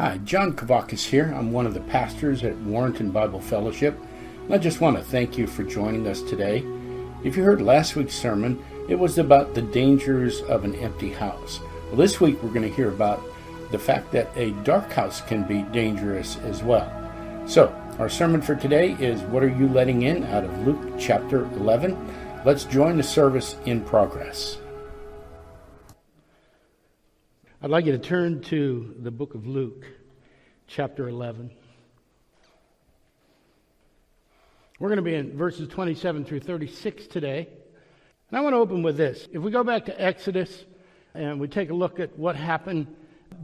Hi, John Kavakis here. I'm one of the pastors at Warrenton Bible Fellowship. And I just want to thank you for joining us today. If you heard last week's sermon, it was about the dangers of an empty house. Well, this week we're going to hear about the fact that a dark house can be dangerous as well. So, our sermon for today is What Are You Letting In? out of Luke chapter 11. Let's join the service in progress. I'd like you to turn to the book of Luke, chapter 11. We're going to be in verses 27 through 36 today. And I want to open with this. If we go back to Exodus and we take a look at what happened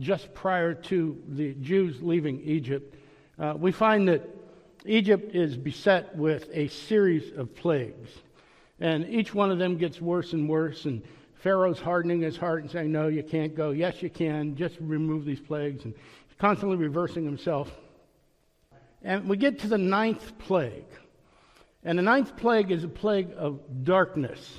just prior to the Jews leaving Egypt, uh, we find that Egypt is beset with a series of plagues. And each one of them gets worse and worse. And Pharaoh's hardening his heart and saying, No, you can't go. Yes, you can. Just remove these plagues. And constantly reversing himself. And we get to the ninth plague. And the ninth plague is a plague of darkness.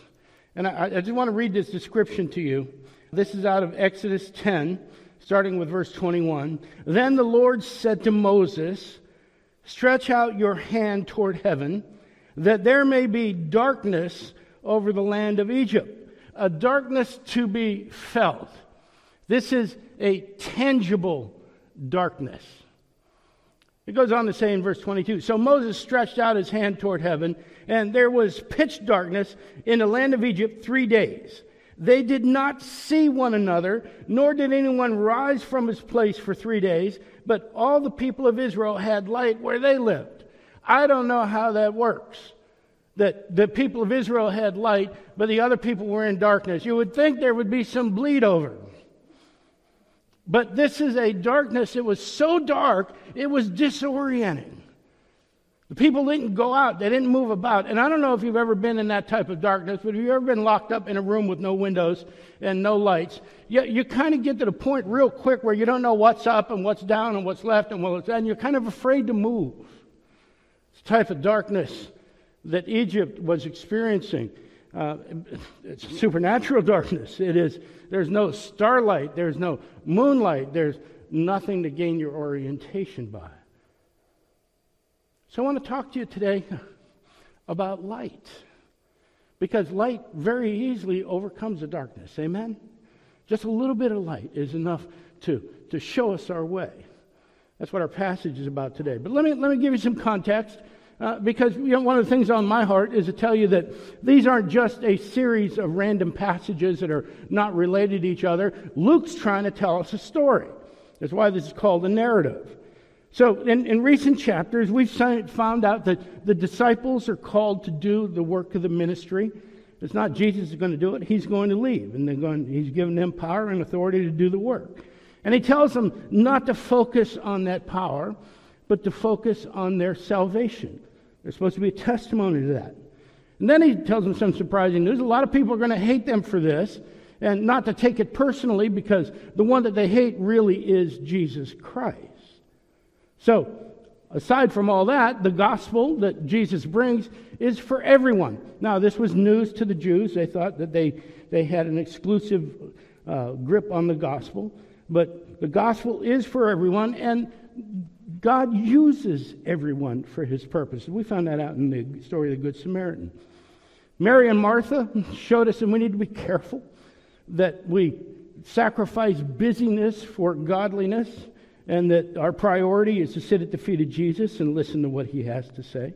And I, I just want to read this description to you. This is out of Exodus 10, starting with verse 21. Then the Lord said to Moses, Stretch out your hand toward heaven, that there may be darkness over the land of Egypt a darkness to be felt. This is a tangible darkness. It goes on to say in verse 22 So Moses stretched out his hand toward heaven, and there was pitch darkness in the land of Egypt three days. They did not see one another, nor did anyone rise from his place for three days, but all the people of Israel had light where they lived. I don't know how that works that the people of Israel had light, but the other people were in darkness. You would think there would be some bleed over. But this is a darkness. It was so dark, it was disorienting. The people didn't go out, they didn't move about. And I don't know if you've ever been in that type of darkness, but have you ever been locked up in a room with no windows and no lights? You, you kind of get to the point real quick where you don't know what's up and what's down and what's left and what's, and you're kind of afraid to move. It's a type of darkness that Egypt was experiencing. Uh, it's supernatural darkness. It is, there's no starlight, there's no moonlight, there's nothing to gain your orientation by. So I want to talk to you today about light. Because light very easily overcomes the darkness. Amen? Just a little bit of light is enough to, to show us our way. That's what our passage is about today. But let me, let me give you some context. Uh, because you know, one of the things on my heart is to tell you that these aren't just a series of random passages that are not related to each other. Luke's trying to tell us a story. That's why this is called a narrative. So, in, in recent chapters, we've found out that the disciples are called to do the work of the ministry. It's not Jesus is going to do it, he's going to leave. And going, he's given them power and authority to do the work. And he tells them not to focus on that power, but to focus on their salvation. There's supposed to be a testimony to that. And then he tells them some surprising news. A lot of people are going to hate them for this, and not to take it personally because the one that they hate really is Jesus Christ. So, aside from all that, the gospel that Jesus brings is for everyone. Now, this was news to the Jews. They thought that they, they had an exclusive uh, grip on the gospel. But the gospel is for everyone, and God uses everyone for his purposes. We found that out in the story of the Good Samaritan. Mary and Martha showed us that we need to be careful that we sacrifice busyness for godliness and that our priority is to sit at the feet of Jesus and listen to what he has to say.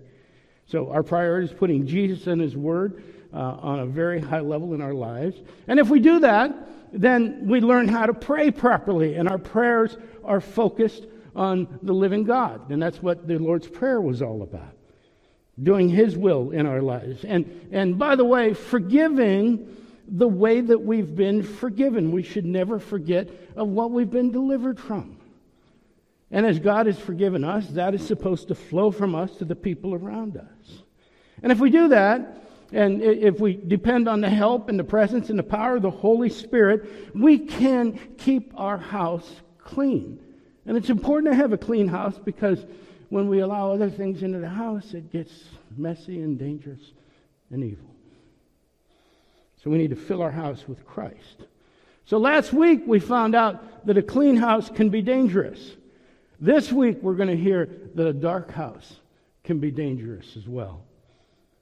So, our priority is putting Jesus and his word uh, on a very high level in our lives. And if we do that, then we learn how to pray properly, and our prayers are focused on the living God. And that's what the Lord's Prayer was all about doing His will in our lives. And, and by the way, forgiving the way that we've been forgiven. We should never forget of what we've been delivered from. And as God has forgiven us, that is supposed to flow from us to the people around us. And if we do that, and if we depend on the help and the presence and the power of the Holy Spirit, we can keep our house clean. And it's important to have a clean house because when we allow other things into the house, it gets messy and dangerous and evil. So we need to fill our house with Christ. So last week we found out that a clean house can be dangerous. This week, we're going to hear that a dark house can be dangerous as well.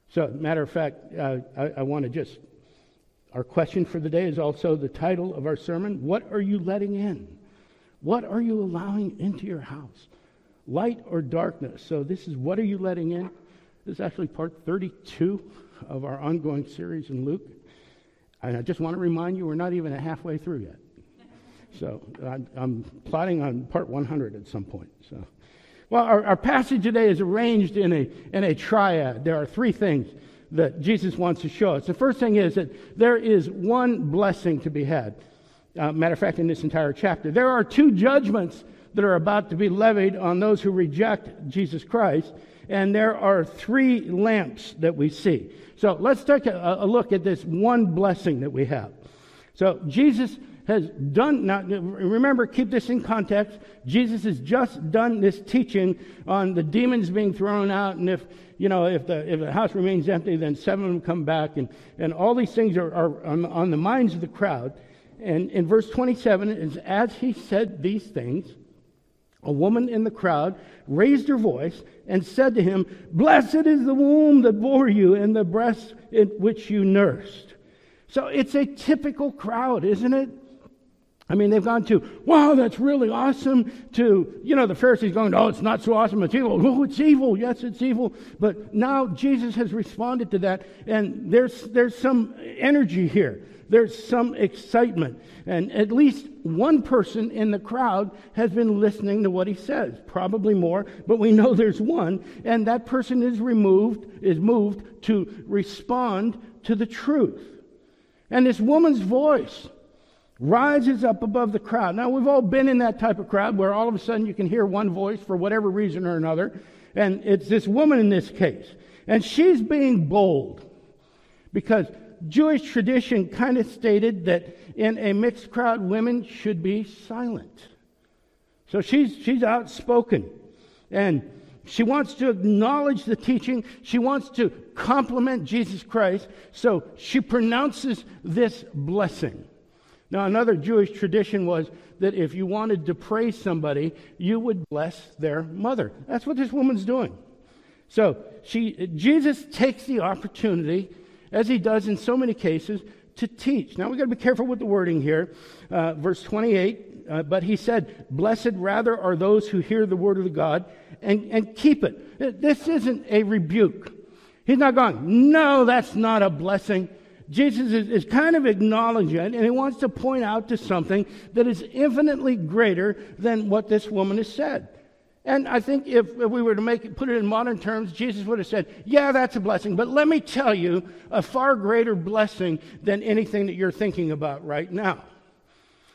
So, matter of fact, uh, I, I want to just, our question for the day is also the title of our sermon What are you letting in? What are you allowing into your house? Light or darkness? So, this is what are you letting in? This is actually part 32 of our ongoing series in Luke. And I just want to remind you, we're not even halfway through yet. So I'm, plotting on part 100 at some point. So, well, our, our passage today is arranged in a, in a triad. There are three things that Jesus wants to show us. The first thing is that there is one blessing to be had. Uh, matter of fact, in this entire chapter, there are two judgments that are about to be levied on those who reject Jesus Christ, and there are three lamps that we see. So let's take a, a look at this one blessing that we have. So Jesus has done, now remember, keep this in context. Jesus has just done this teaching on the demons being thrown out, and if, you know, if the, if the house remains empty, then seven of them come back, and, and all these things are, are on, on the minds of the crowd. And in verse 27, is as he said these things, a woman in the crowd raised her voice and said to him, Blessed is the womb that bore you and the breast in which you nursed. So it's a typical crowd, isn't it? I mean, they've gone to, wow, that's really awesome, to, you know, the Pharisees going, oh, it's not so awesome, it's evil. Oh, it's evil. Yes, it's evil. But now Jesus has responded to that, and there's, there's some energy here. There's some excitement. And at least one person in the crowd has been listening to what he says. Probably more, but we know there's one. And that person is removed, is moved to respond to the truth. And this woman's voice, rises up above the crowd. Now, we've all been in that type of crowd where all of a sudden you can hear one voice for whatever reason or another, and it's this woman in this case. And she's being bold because Jewish tradition kind of stated that in a mixed crowd, women should be silent. So she's, she's outspoken. And she wants to acknowledge the teaching. She wants to compliment Jesus Christ. So she pronounces this blessing. Now, another Jewish tradition was that if you wanted to praise somebody, you would bless their mother. That's what this woman's doing. So she, Jesus takes the opportunity, as he does in so many cases, to teach. Now we've got to be careful with the wording here. Uh, verse 28 uh, But he said, Blessed rather are those who hear the word of God and, and keep it. This isn't a rebuke. He's not going, No, that's not a blessing. Jesus is, is, kind of acknowledging it, and he wants to point out to something that is infinitely greater than what this woman has said. And I think if, if we were to make it, put it in modern terms, Jesus would have said, Yeah, that's a blessing, but let me tell you a far greater blessing than anything that you're thinking about right now.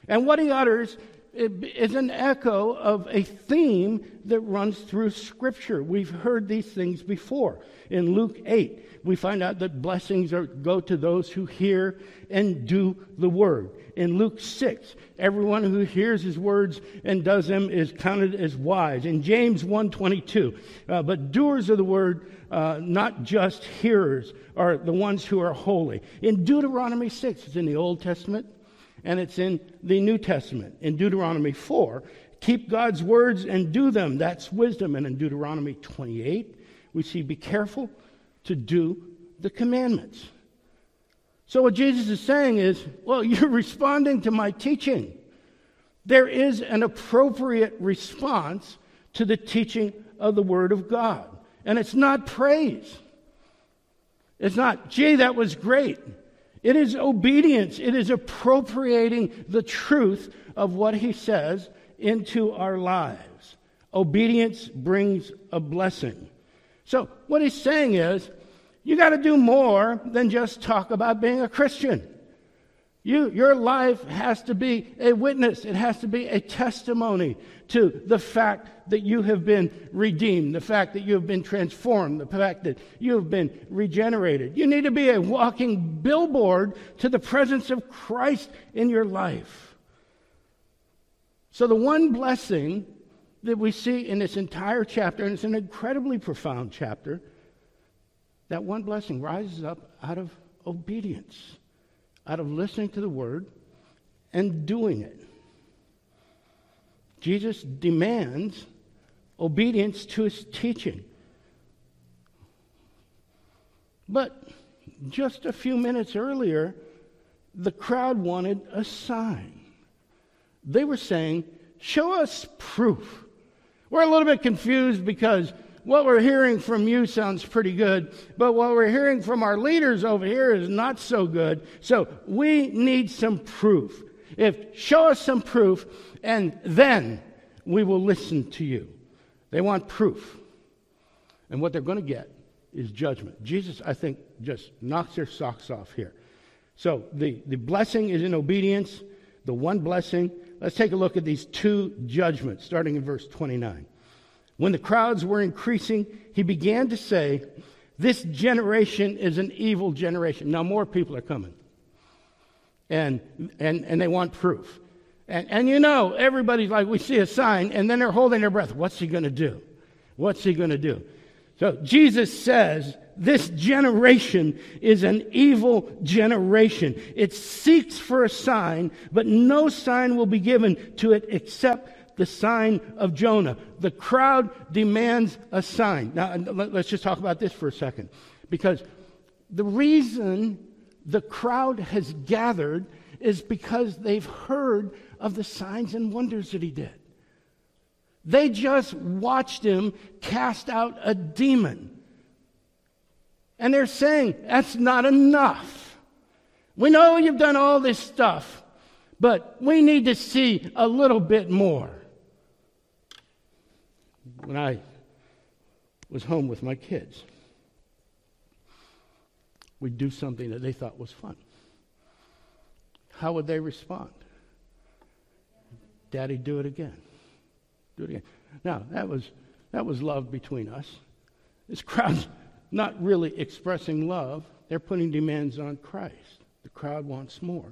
And what he utters is an echo of a theme that runs through Scripture. We've heard these things before. In Luke 8, we find out that blessings are, go to those who hear and do the word. In Luke 6, everyone who hears his words and does them is counted as wise. In James 1.22, uh, but doers of the word, uh, not just hearers, are the ones who are holy. In Deuteronomy 6, it's in the Old Testament, and it's in the New Testament. In Deuteronomy 4, keep God's words and do them. That's wisdom. And in Deuteronomy 28, we see be careful to do the commandments. So, what Jesus is saying is, well, you're responding to my teaching. There is an appropriate response to the teaching of the Word of God. And it's not praise. It's not, gee, that was great. It is obedience. It is appropriating the truth of what He says into our lives. Obedience brings a blessing. So, what he's saying is, you got to do more than just talk about being a Christian. You, your life has to be a witness. It has to be a testimony to the fact that you have been redeemed, the fact that you have been transformed, the fact that you have been regenerated. You need to be a walking billboard to the presence of Christ in your life. So, the one blessing that we see in this entire chapter, and it's an incredibly profound chapter, that one blessing rises up out of obedience, out of listening to the word and doing it. Jesus demands obedience to his teaching. But just a few minutes earlier, the crowd wanted a sign. They were saying, Show us proof. We're a little bit confused because what we're hearing from you sounds pretty good, but what we're hearing from our leaders over here is not so good. So we need some proof. If show us some proof, and then we will listen to you. They want proof. And what they're going to get is judgment. Jesus, I think, just knocks their socks off here. So the, the blessing is in obedience, the one blessing. Let's take a look at these two judgments, starting in verse 29. When the crowds were increasing, he began to say, This generation is an evil generation. Now, more people are coming. And, and, and they want proof. And, and you know, everybody's like, we see a sign, and then they're holding their breath. What's he going to do? What's he going to do? So Jesus says, this generation is an evil generation. It seeks for a sign, but no sign will be given to it except the sign of Jonah. The crowd demands a sign. Now, let's just talk about this for a second. Because the reason the crowd has gathered is because they've heard of the signs and wonders that he did. They just watched him cast out a demon. And they're saying, that's not enough. We know you've done all this stuff, but we need to see a little bit more. When I was home with my kids, we'd do something that they thought was fun. How would they respond? Daddy, do it again. Do it again. Now, that was, that was love between us. This crowd's not really expressing love, they're putting demands on Christ. The crowd wants more.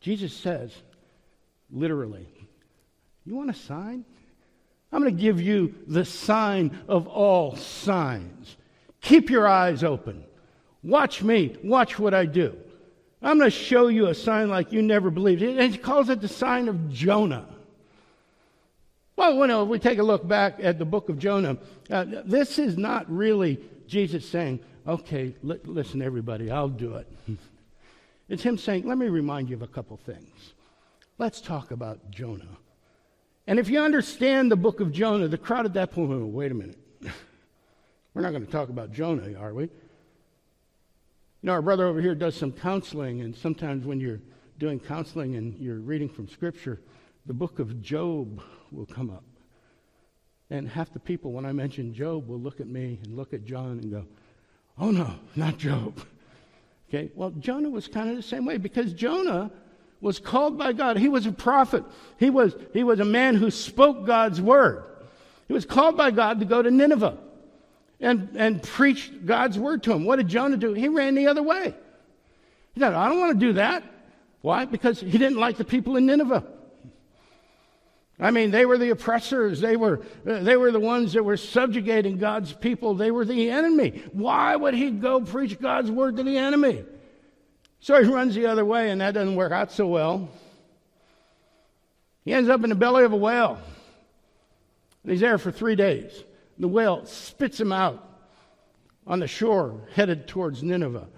Jesus says, literally, You want a sign? I'm going to give you the sign of all signs. Keep your eyes open. Watch me. Watch what I do. I'm going to show you a sign like you never believed. And he calls it the sign of Jonah. Well, when uh, we take a look back at the book of Jonah, uh, this is not really Jesus saying, okay, li- listen, everybody, I'll do it. it's him saying, let me remind you of a couple things. Let's talk about Jonah. And if you understand the book of Jonah, the crowd at that point went, wait a minute. We're not going to talk about Jonah, are we? You know, our brother over here does some counseling, and sometimes when you're doing counseling and you're reading from Scripture, the book of Job will come up. And half the people, when I mention Job, will look at me and look at John and go, Oh no, not Job. Okay, well, Jonah was kind of the same way because Jonah was called by God. He was a prophet, he was, he was a man who spoke God's word. He was called by God to go to Nineveh and, and preached God's word to him. What did Jonah do? He ran the other way. He said, I don't want to do that. Why? Because he didn't like the people in Nineveh. I mean, they were the oppressors. They were, they were the ones that were subjugating God's people. They were the enemy. Why would he go preach God's word to the enemy? So he runs the other way, and that doesn't work out so well. He ends up in the belly of a whale. And he's there for three days. The whale spits him out on the shore headed towards Nineveh.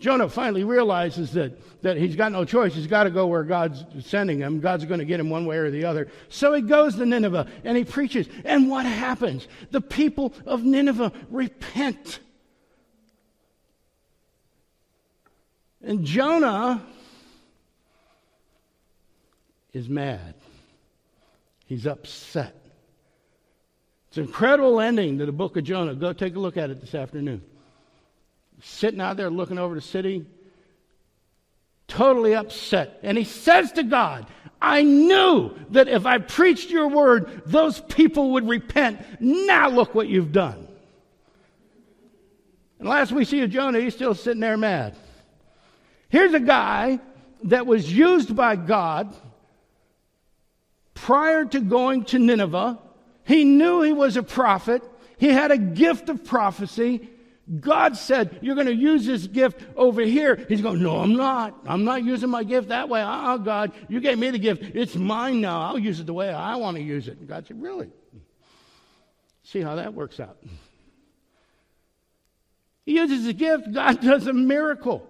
Jonah finally realizes that, that he's got no choice. He's got to go where God's sending him. God's going to get him one way or the other. So he goes to Nineveh and he preaches. And what happens? The people of Nineveh repent. And Jonah is mad. He's upset. It's an incredible ending to the book of Jonah. Go take a look at it this afternoon. Sitting out there looking over the city, totally upset. And he says to God, I knew that if I preached your word, those people would repent. Now look what you've done. And last we see of Jonah, he's still sitting there mad. Here's a guy that was used by God prior to going to Nineveh he knew he was a prophet. He had a gift of prophecy. God said, You're going to use this gift over here. He's going, No, I'm not. I'm not using my gift that way. Oh, God, you gave me the gift. It's mine now. I'll use it the way I want to use it. And God said, Really? See how that works out. He uses a gift, God does a miracle.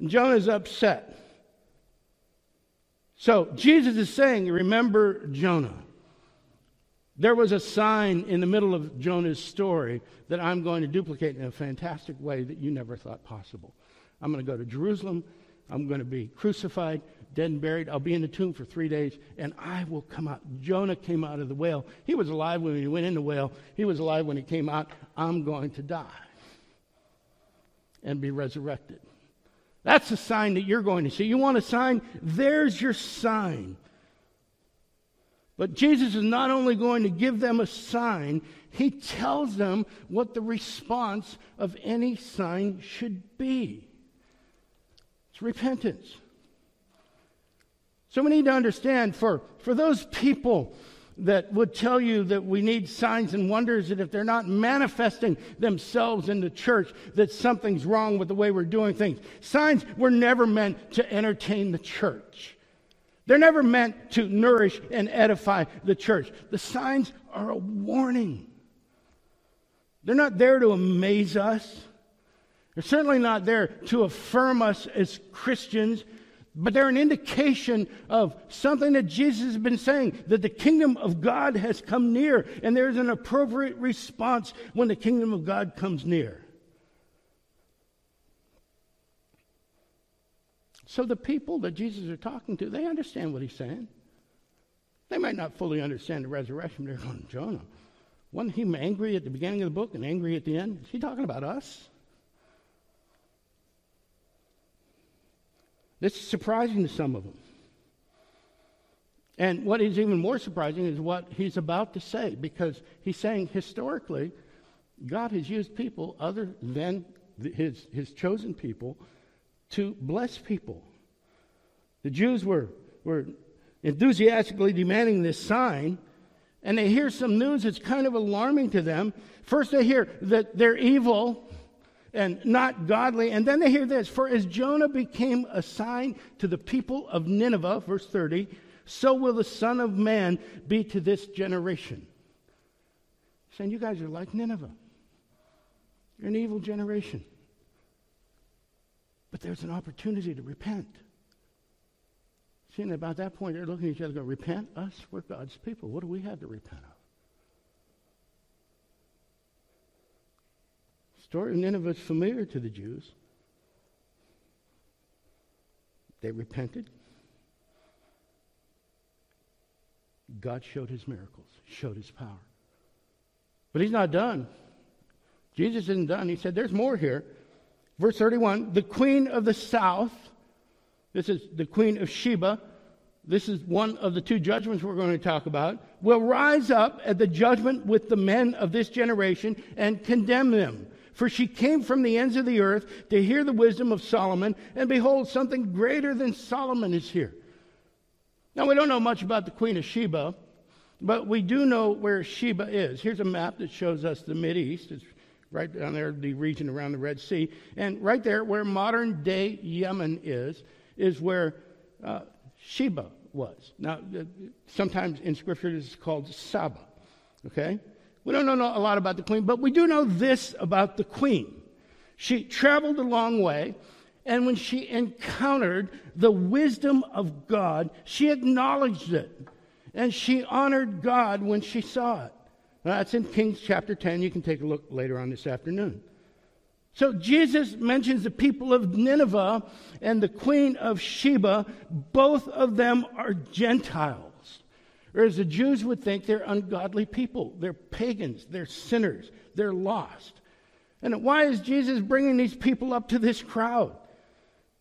And Jonah's upset. So Jesus is saying, Remember Jonah. There was a sign in the middle of Jonah's story that I'm going to duplicate in a fantastic way that you never thought possible. I'm going to go to Jerusalem. I'm going to be crucified, dead and buried. I'll be in the tomb for three days, and I will come out. Jonah came out of the whale. He was alive when he went in the whale, he was alive when he came out. I'm going to die and be resurrected. That's the sign that you're going to see. You want a sign? There's your sign. But Jesus is not only going to give them a sign, he tells them what the response of any sign should be it's repentance. So we need to understand for, for those people that would tell you that we need signs and wonders, that if they're not manifesting themselves in the church, that something's wrong with the way we're doing things. Signs were never meant to entertain the church. They're never meant to nourish and edify the church. The signs are a warning. They're not there to amaze us. They're certainly not there to affirm us as Christians, but they're an indication of something that Jesus has been saying that the kingdom of God has come near, and there's an appropriate response when the kingdom of God comes near. So the people that Jesus is talking to, they understand what he's saying. They might not fully understand the resurrection. They're going, Jonah, wasn't he angry at the beginning of the book and angry at the end? Is he talking about us? This is surprising to some of them. And what is even more surprising is what he's about to say, because he's saying historically, God has used people other than his, his chosen people to bless people. The Jews were, were enthusiastically demanding this sign, and they hear some news that's kind of alarming to them. First, they hear that they're evil and not godly, and then they hear this For as Jonah became a sign to the people of Nineveh, verse 30, so will the Son of Man be to this generation. Saying, You guys are like Nineveh. You're an evil generation. But there's an opportunity to repent. See, and about that point, they're looking at each other go, Repent? Us? We're God's people. What do we have to repent of? Story of Nineveh is familiar to the Jews. They repented. God showed his miracles, showed his power. But he's not done. Jesus isn't done. He said, There's more here. Verse 31 The queen of the south, this is the queen of Sheba, this is one of the two judgments we're going to talk about, will rise up at the judgment with the men of this generation and condemn them. For she came from the ends of the earth to hear the wisdom of Solomon, and behold, something greater than Solomon is here. Now, we don't know much about the Queen of Sheba, but we do know where Sheba is. Here's a map that shows us the East. It's right down there, the region around the Red Sea. And right there, where modern day Yemen is, is where uh, Sheba was. Now, uh, sometimes in Scripture, it is called Saba. Okay? We don't know a lot about the queen, but we do know this about the queen. She traveled a long way, and when she encountered the wisdom of God, she acknowledged it. And she honored God when she saw it. Now, that's in Kings chapter 10. You can take a look later on this afternoon. So Jesus mentions the people of Nineveh and the queen of Sheba. Both of them are Gentiles. Whereas the Jews would think they're ungodly people. They're pagans. They're sinners. They're lost. And why is Jesus bringing these people up to this crowd?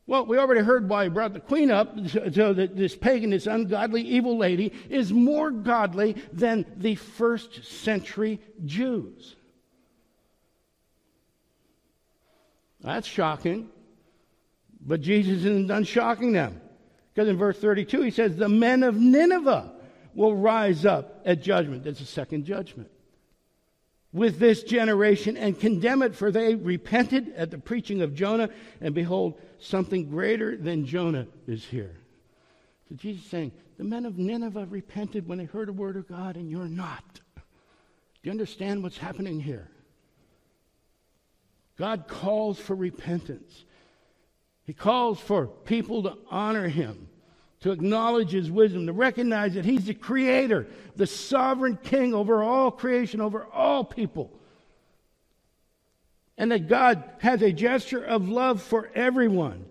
Well, we already heard why he brought the queen up, so that this pagan, this ungodly, evil lady, is more godly than the first century Jews. That's shocking. But Jesus isn't done shocking them. Because in verse 32, he says, The men of Nineveh will rise up at judgment. That's a second judgment. with this generation and condemn it, for they repented at the preaching of Jonah, and behold, something greater than Jonah is here. So Jesus is saying, the men of Nineveh repented when they heard the word of God, and you're not. Do you understand what's happening here? God calls for repentance. He calls for people to honor him, to acknowledge his wisdom, to recognize that he's the creator, the sovereign king over all creation, over all people. And that God has a gesture of love for everyone.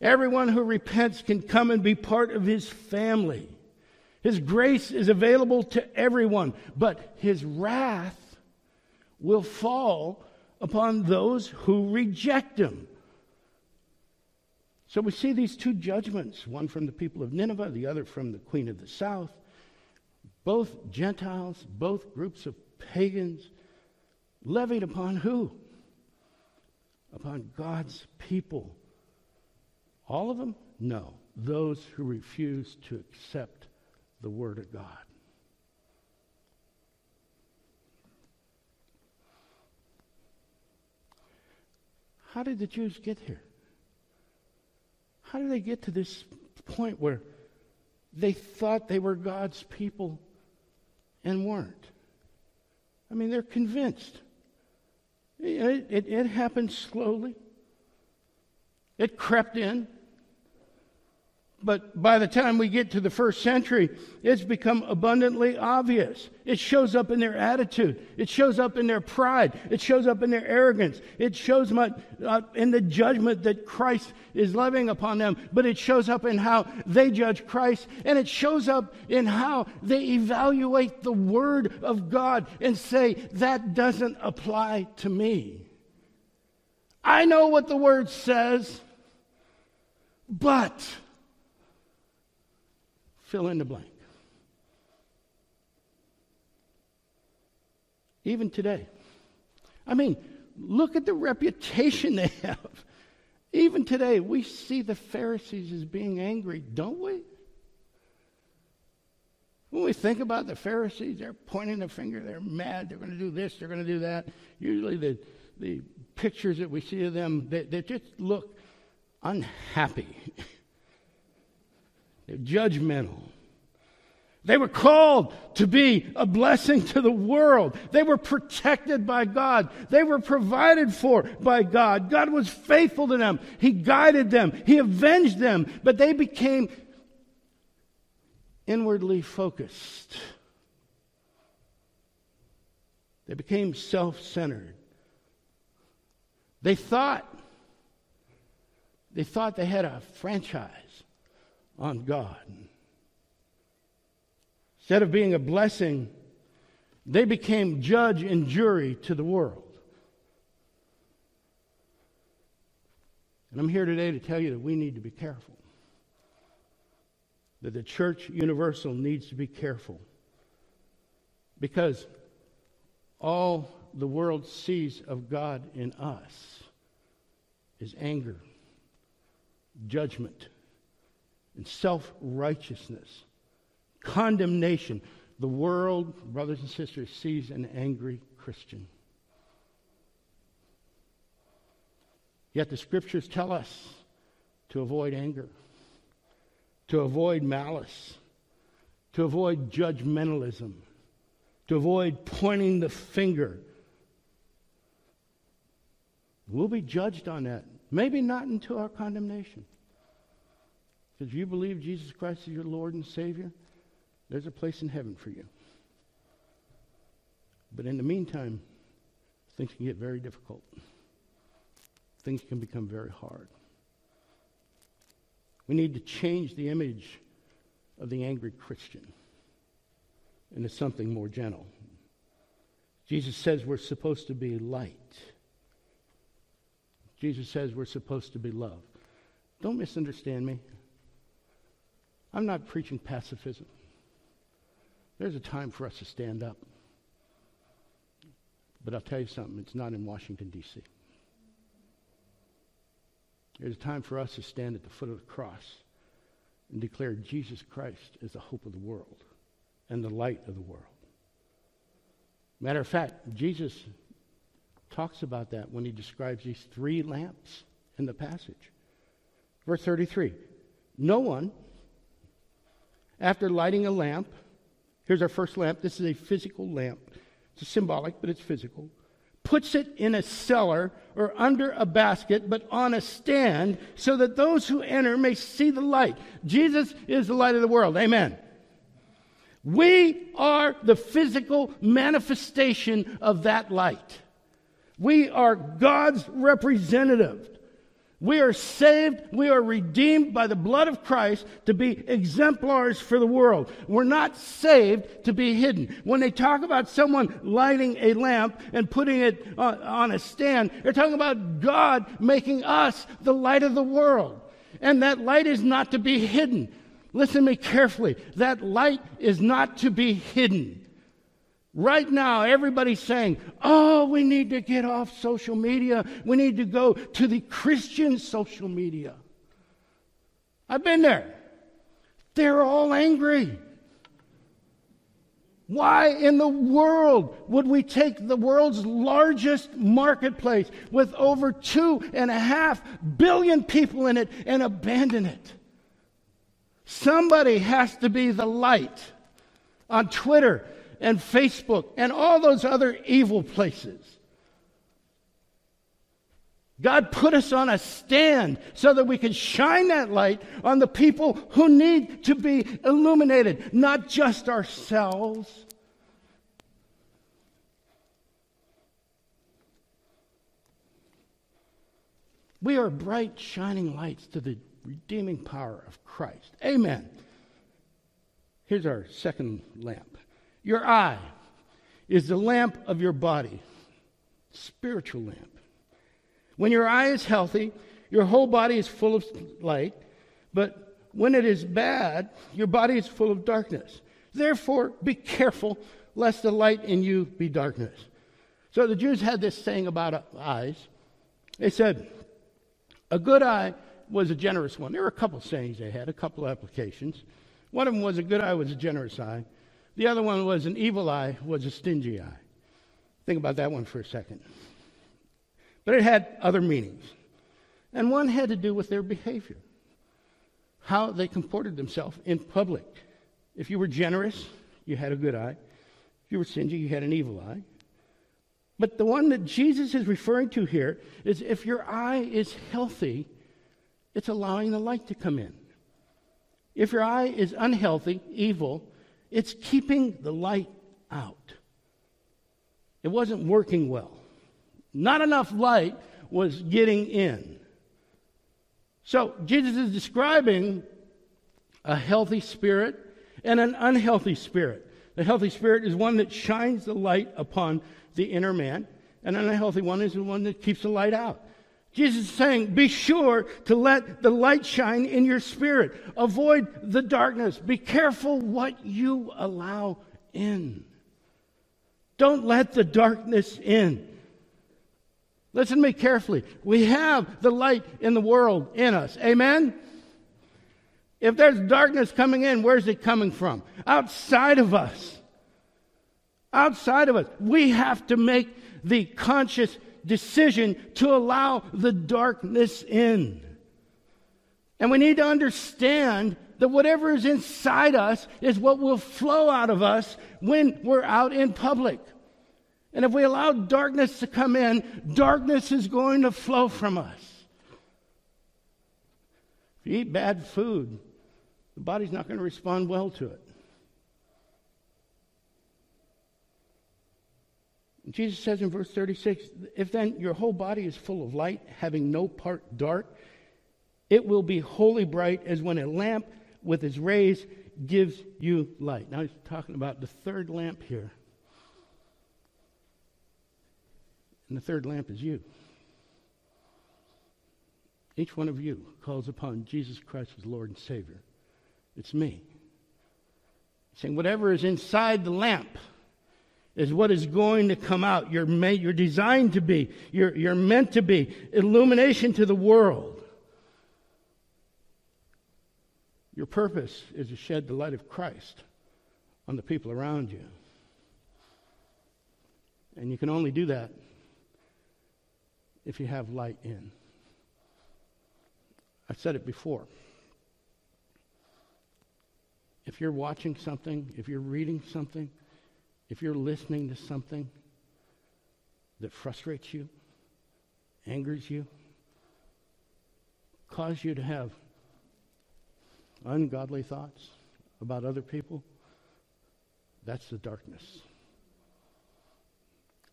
Everyone who repents can come and be part of his family. His grace is available to everyone, but his wrath will fall upon those who reject him. So we see these two judgments one from the people of Nineveh, the other from the queen of the south. Both Gentiles, both groups of pagans, levied upon who? Upon God's people. All of them? No. Those who refuse to accept the Word of God. How did the Jews get here? How did they get to this point where they thought they were God's people and weren't? I mean, they're convinced. It, it, it happened slowly, it crept in. But by the time we get to the first century, it's become abundantly obvious. It shows up in their attitude. It shows up in their pride. It shows up in their arrogance. It shows up uh, in the judgment that Christ is levying upon them. But it shows up in how they judge Christ. And it shows up in how they evaluate the Word of God and say, that doesn't apply to me. I know what the Word says, but fill in the blank. Even today. I mean, look at the reputation they have. Even today, we see the Pharisees as being angry, don't we? When we think about the Pharisees, they're pointing the finger, they're mad, they're going to do this, they're going to do that. Usually, the, the pictures that we see of them, they, they just look unhappy. They're judgmental. They were called to be a blessing to the world. They were protected by God. They were provided for by God. God was faithful to them. He guided them. He avenged them. But they became inwardly focused. They became self centered. They thought, they thought they had a franchise on God. Instead of being a blessing, they became judge and jury to the world. And I'm here today to tell you that we need to be careful. That the church universal needs to be careful. Because all the world sees of God in us is anger, judgment, and self righteousness, condemnation. The world, brothers and sisters, sees an angry Christian. Yet the scriptures tell us to avoid anger, to avoid malice, to avoid judgmentalism, to avoid pointing the finger. We'll be judged on that. Maybe not until our condemnation. Because you believe Jesus Christ is your Lord and Savior, there's a place in heaven for you. But in the meantime, things can get very difficult. Things can become very hard. We need to change the image of the angry Christian into something more gentle. Jesus says we're supposed to be light. Jesus says we're supposed to be love. Don't misunderstand me. I'm not preaching pacifism. There's a time for us to stand up. But I'll tell you something, it's not in Washington, D.C. There's a time for us to stand at the foot of the cross and declare Jesus Christ as the hope of the world and the light of the world. Matter of fact, Jesus talks about that when he describes these three lamps in the passage. Verse 33 No one, after lighting a lamp, here's our first lamp. This is a physical lamp. It's symbolic, but it's physical. Puts it in a cellar or under a basket, but on a stand, so that those who enter may see the light. Jesus is the light of the world. Amen. We are the physical manifestation of that light. We are God's representative. We are saved, we are redeemed by the blood of Christ to be exemplars for the world. We're not saved to be hidden. When they talk about someone lighting a lamp and putting it on, a stand, they're talking about God making us the light of the world. And that light is not to be hidden. Listen to me carefully. That light is not to be hidden. Right now, everybody's saying, oh, we need to get off social media. We need to go to the Christian social media. I've been there. They're all angry. Why in the world would we take the world's largest marketplace with over two and a half billion people in it and abandon it? Somebody has to be the light on Twitter and Facebook and all those other evil places. God put us on a stand so that we can shine that light on the people who need to be illuminated, not just ourselves. We are bright, shining lights to the redeeming power of Christ. Amen. Here's our second lamp. Your eye is the lamp of your body, spiritual lamp. When your eye is healthy, your whole body is full of light, but when it is bad, your body is full of darkness. Therefore, be careful lest the light in you be darkness. So the Jews had this saying about eyes. They said, A good eye was a generous one. There were a couple sayings they had, a couple applications. One of them was a good eye was a generous eye. The other one was an evil eye was a stingy eye. Think about that one for a second. But it had other meanings. And one had to do with their behavior, how they comported themselves in public. If you were generous, you had a good eye. If you were stingy, you had an evil eye. But the one that Jesus is referring to here is if your eye is healthy, it's allowing the light to come in. If your eye is unhealthy, evil, it's keeping the light out. It wasn't working well. Not enough light was getting in. So Jesus is describing a healthy spirit and an unhealthy spirit. The healthy spirit is one that shines the light upon the inner man, and an unhealthy one is the one that keeps the light out. Jesus is saying, be sure to let the light shine in your spirit. Avoid the darkness. Be careful what you allow in. Don't let the darkness in. Listen to me carefully. We have the light in the world in us. Amen? If there's darkness coming in, where's it coming from? Outside of us. Outside of us. We have to make the conscious decision to allow the darkness in. And we need to understand that whatever is inside us is what will flow out of us when we're out in public. And if we allow darkness to come in, darkness is going to flow from us. If you eat bad food, the body's not going to respond well to it. Jesus says in verse 36 If then your whole body is full of light, having no part dark, it will be wholly bright as when a lamp with its rays gives you light. Now he's talking about the third lamp here. And the third lamp is you. Each one of you calls upon Jesus Christ as Lord and Savior. It's me. saying, whatever is inside the lamp, is what is going to come out. You're, made, you're designed to be, you're, you're meant to be illumination to the world. Your purpose is to shed the light of Christ on the people around you. And you can only do that if you have light in. I've said it before. If you're watching something, if you're reading something, if you're listening to something that frustrates you, angers you, cause you to have ungodly thoughts about other people, that's the darkness.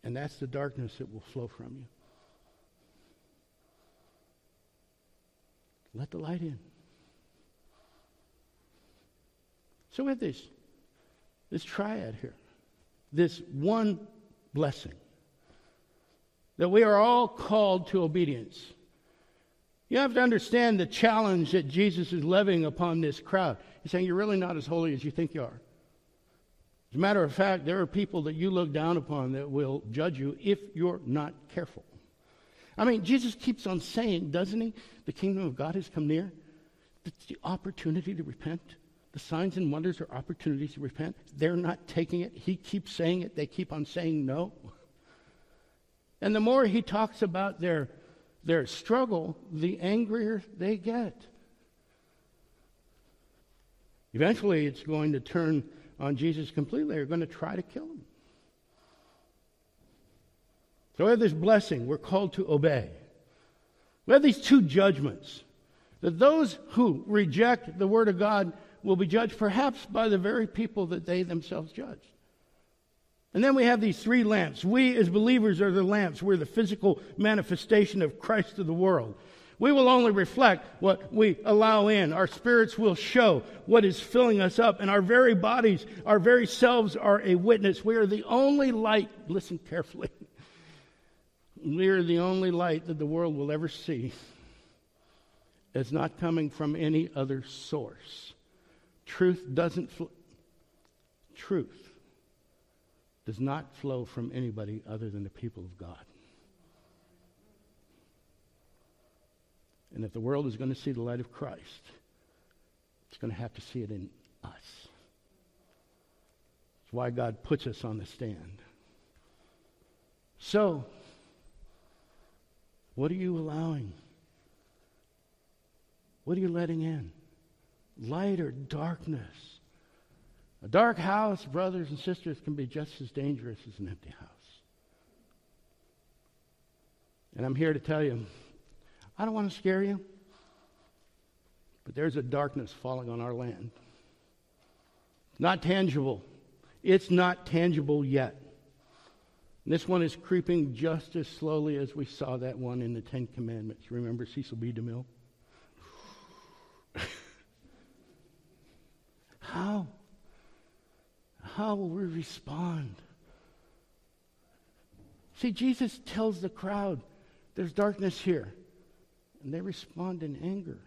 And that's the darkness that will flow from you. Let the light in. So we have this, this triad here, this one blessing that we are all called to obedience. You have to understand the challenge that Jesus is levying upon this crowd. He's saying, You're really not as holy as you think you are. As a matter of fact, there are people that you look down upon that will judge you if you're not careful. I mean, Jesus keeps on saying, doesn't he? The kingdom of God has come near. It's the opportunity to repent. The signs and wonders are opportunities to repent. They're not taking it. He keeps saying it. They keep on saying no. And the more he talks about their, their struggle, the angrier they get. Eventually, it's going to turn on Jesus completely. They're going to try to kill him. So we have this blessing. We're called to obey. We have these two judgments that those who reject the Word of God will be judged perhaps by the very people that they themselves judged. And then we have these three lamps. We, as believers, are the lamps. We're the physical manifestation of Christ to the world. We will only reflect what we allow in. Our spirits will show what is filling us up, and our very bodies, our very selves are a witness. We are the only light, listen carefully. We are the only light that the world will ever see. It's not coming from any other source. Truth doesn't fl- truth does not flow from anybody other than the people of God. And if the world is going to see the light of Christ, it's going to have to see it in us. That's why God puts us on the stand. So, what are you allowing? What are you letting in? Light or darkness? A dark house, brothers and sisters, can be just as dangerous as an empty house. And I'm here to tell you I don't want to scare you, but there's a darkness falling on our land. Not tangible. It's not tangible yet. And this one is creeping just as slowly as we saw that one in the Ten Commandments. Remember Cecil B. DeMille? How? How will we respond? See, Jesus tells the crowd, there's darkness here. And they respond in anger.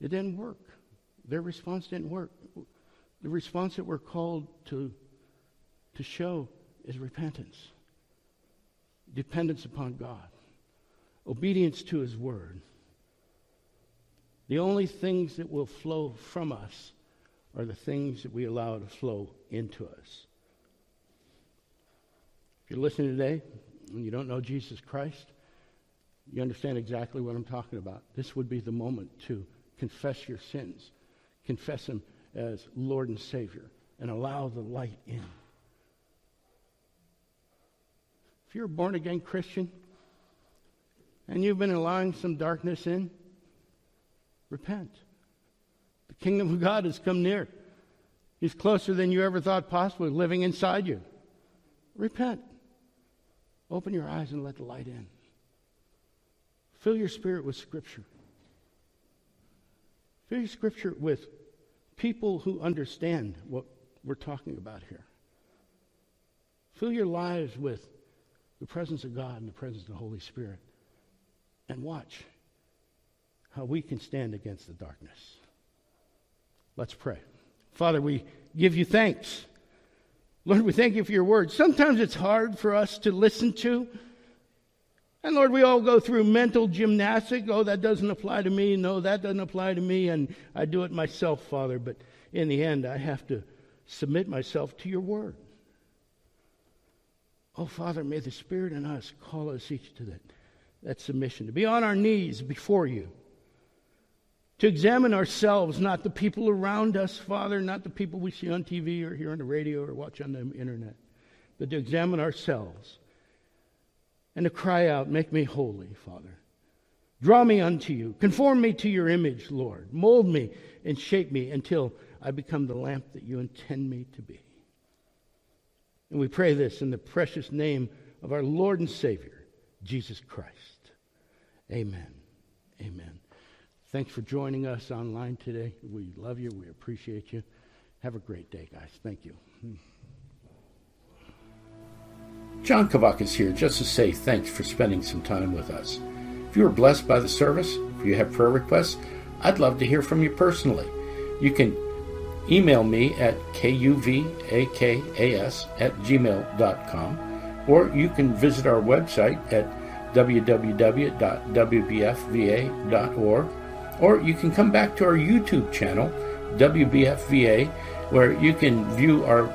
It didn't work. Their response didn't work. The response that we're called to, to show is repentance, dependence upon God, obedience to His Word. The only things that will flow from us are the things that we allow to flow into us. If you're listening today and you don't know Jesus Christ, you understand exactly what I'm talking about. This would be the moment to confess your sins, confess Him as Lord and Savior, and allow the light in. If you're a born again Christian and you've been allowing some darkness in, repent. The kingdom of God has come near. He's closer than you ever thought possible, living inside you. Repent. Open your eyes and let the light in. Fill your spirit with Scripture. Fill your Scripture with people who understand what we're talking about here. Fill your lives with the presence of God and the presence of the Holy Spirit. And watch how we can stand against the darkness. Let's pray. Father, we give you thanks. Lord, we thank you for your word. Sometimes it's hard for us to listen to. And Lord, we all go through mental gymnastics. Oh, that doesn't apply to me. No, that doesn't apply to me. And I do it myself, Father. But in the end, I have to submit myself to your word. Oh, Father, may the Spirit in us call us each to that, that submission, to be on our knees before you, to examine ourselves, not the people around us, Father, not the people we see on TV or hear on the radio or watch on the internet, but to examine ourselves and to cry out, Make me holy, Father. Draw me unto you. Conform me to your image, Lord. Mold me and shape me until I become the lamp that you intend me to be. And we pray this in the precious name of our Lord and Savior, Jesus Christ. Amen. Amen. Thanks for joining us online today. We love you. We appreciate you. Have a great day, guys. Thank you. Hmm. John Kavak is here just to say thanks for spending some time with us. If you were blessed by the service, if you have prayer requests, I'd love to hear from you personally. You can email me at kuvakas at gmail.com, or you can visit our website at www.wbfva.org, or you can come back to our YouTube channel, WBFVA, where you can view our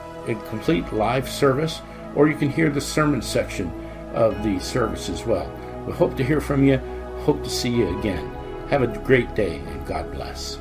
complete live service, or you can hear the sermon section of the service as well. We hope to hear from you. Hope to see you again. Have a great day and God bless.